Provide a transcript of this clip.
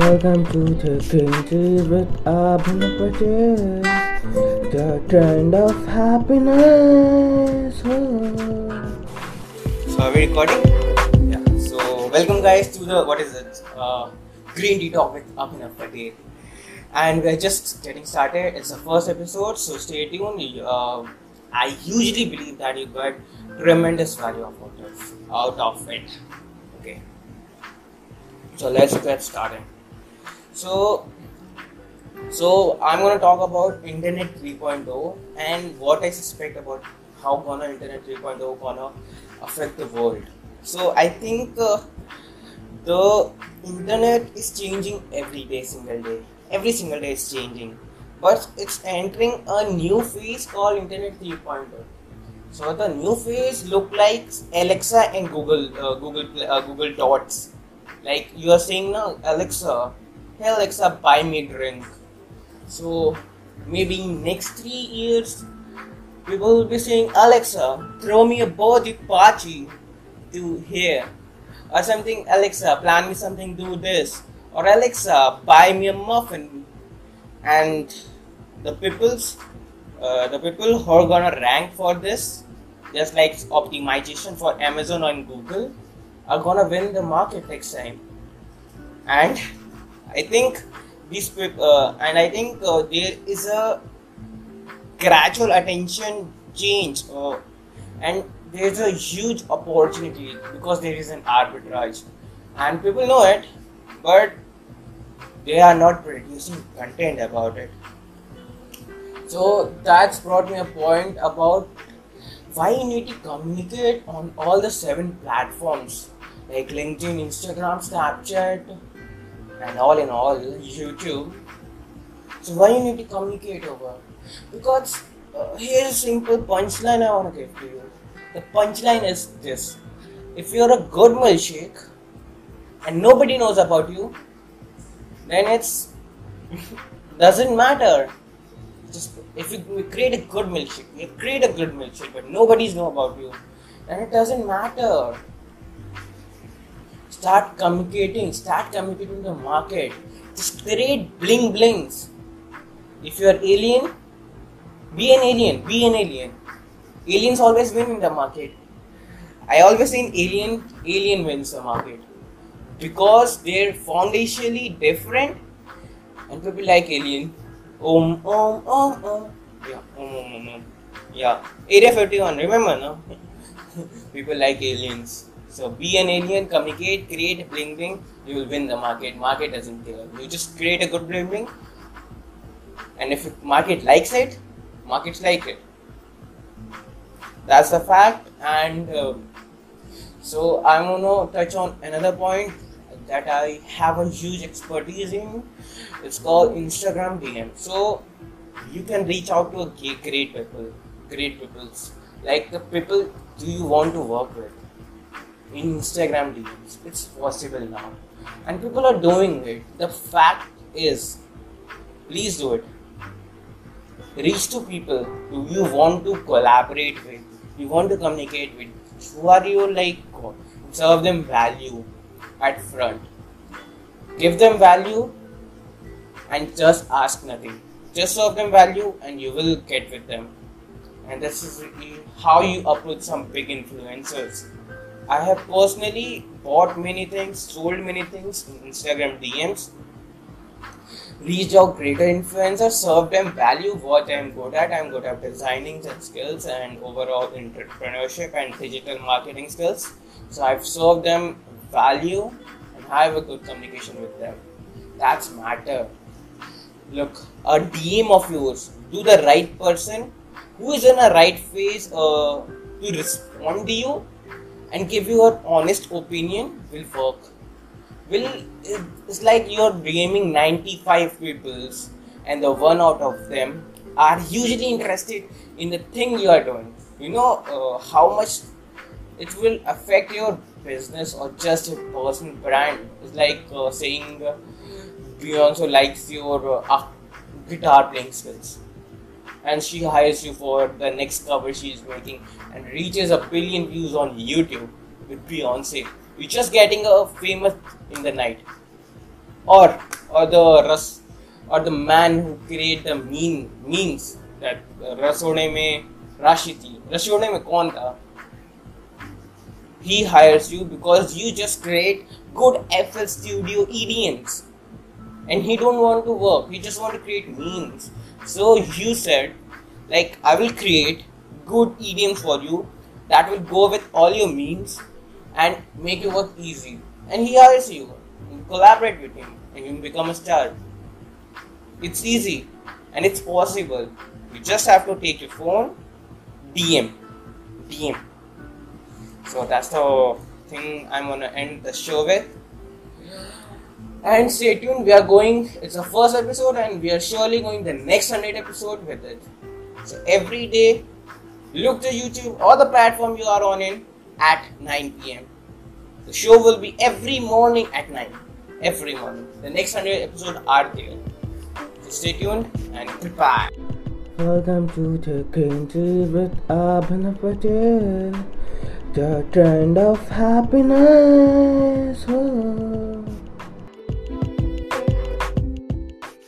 Welcome to the country with Abhinav Patel. The trend of happiness. So are we recording? Yeah. So welcome guys to the what is it? Uh, Green Talk with Abhinav Patel. And we're just getting started. It's the first episode, so stay tuned. Uh, I usually believe that you got tremendous value of out of it. Okay. So let's get started. So so I'm gonna talk about Internet 3.0 and what I suspect about how gonna Internet 3.0 gonna affect the world. So I think uh, the internet is changing every day, single day. Every single day is changing, but it's entering a new phase called Internet 3.0. So the new phase look like Alexa and Google, uh, Google, uh, Google Dots. Like you are saying now, Alexa, hey Alexa, buy me drink. So maybe next three years, people will be saying, Alexa, throw me a birthday party to here. Or something, Alexa, plan me something, do this. Or Alexa, buy me a muffin. And the people's, uh, the people who are gonna rank for this, just like optimization for Amazon and Google, are gonna win the market next time. And I think these people, uh, and I think uh, there is a gradual attention change, uh, and there's a huge opportunity because there is an arbitrage, and people know it, but they are not producing content about it. So that's brought me a point about why you need to communicate on all the seven platforms like LinkedIn, Instagram, Snapchat, and all in all YouTube. So why you need to communicate over? Because uh, here's a simple punchline I want to give to you. The punchline is this: if you're a good milkshake and nobody knows about you, then it's doesn't matter. Just if you create a good milkshake, you create a good milkshake, but nobody's know about you, then it doesn't matter start communicating, start communicating in the market. Just create bling blings. If you are alien, be an alien, be an alien. Aliens always win in the market. I always say alien, alien wins the market. Because they're foundationally different and people like alien. Om om om om. Yeah, om om om. Yeah. Area 51, remember no? people like aliens. So be an alien, communicate, create bling bling, you will win the market. Market doesn't care. You just create a good bling bling, and if market likes it, markets like it. That's the fact. And uh, so I'm gonna touch on another point that I have a huge expertise in. It's called Instagram DM. So you can reach out to a great people, great peoples like the people do you want to work with Instagram DMs. It's possible now. And people are doing it. The fact is, please do it. Reach to people who you want to collaborate with, you want to communicate with, who are you like, serve them value at front. Give them value and just ask nothing. Just serve them value and you will get with them. And this is how you approach some big influencers I have personally bought many things, sold many things in Instagram DMs, reached out greater influencers, served them value what I'm good at. I'm good at designing and skills and overall entrepreneurship and digital marketing skills. So I've served them value and have a good communication with them. That's matter. Look, a DM of yours, do the right person who is in a right phase uh, to respond to you and give you an honest opinion will work. Will it's like you're blaming 95 peoples and the one out of them are hugely interested in the thing you are doing. You know uh, how much it will affect your business or just your personal brand. It's like uh, saying uh, beyonce likes your uh, guitar playing skills and she hires you for the next cover she is making and reaches a billion views on YouTube with Beyonce. You're just getting a famous in the night. Or or the Rus or the man who created the mean means that uh, Rasone me rashiti. Rasone me kaun? He hires you because you just create good FL Studio EDMs and he don't want to work. He just want to create memes. So you said like I will create good EDMs for you that will go with all your memes and make your work easy. And he hires you. You collaborate with him and you become a star. It's easy and it's possible. You just have to take your phone DM DM so that's the thing I'm gonna end the show with. And stay tuned, we are going, it's the first episode, and we are surely going the next 100 episode with it. So every day, look to YouTube or the platform you are on in at 9 pm. The show will be every morning at 9. Every morning. The next 100 episodes are there. So stay tuned and goodbye. Welcome to the Tea with Abhinav. The trend of happiness. Oh.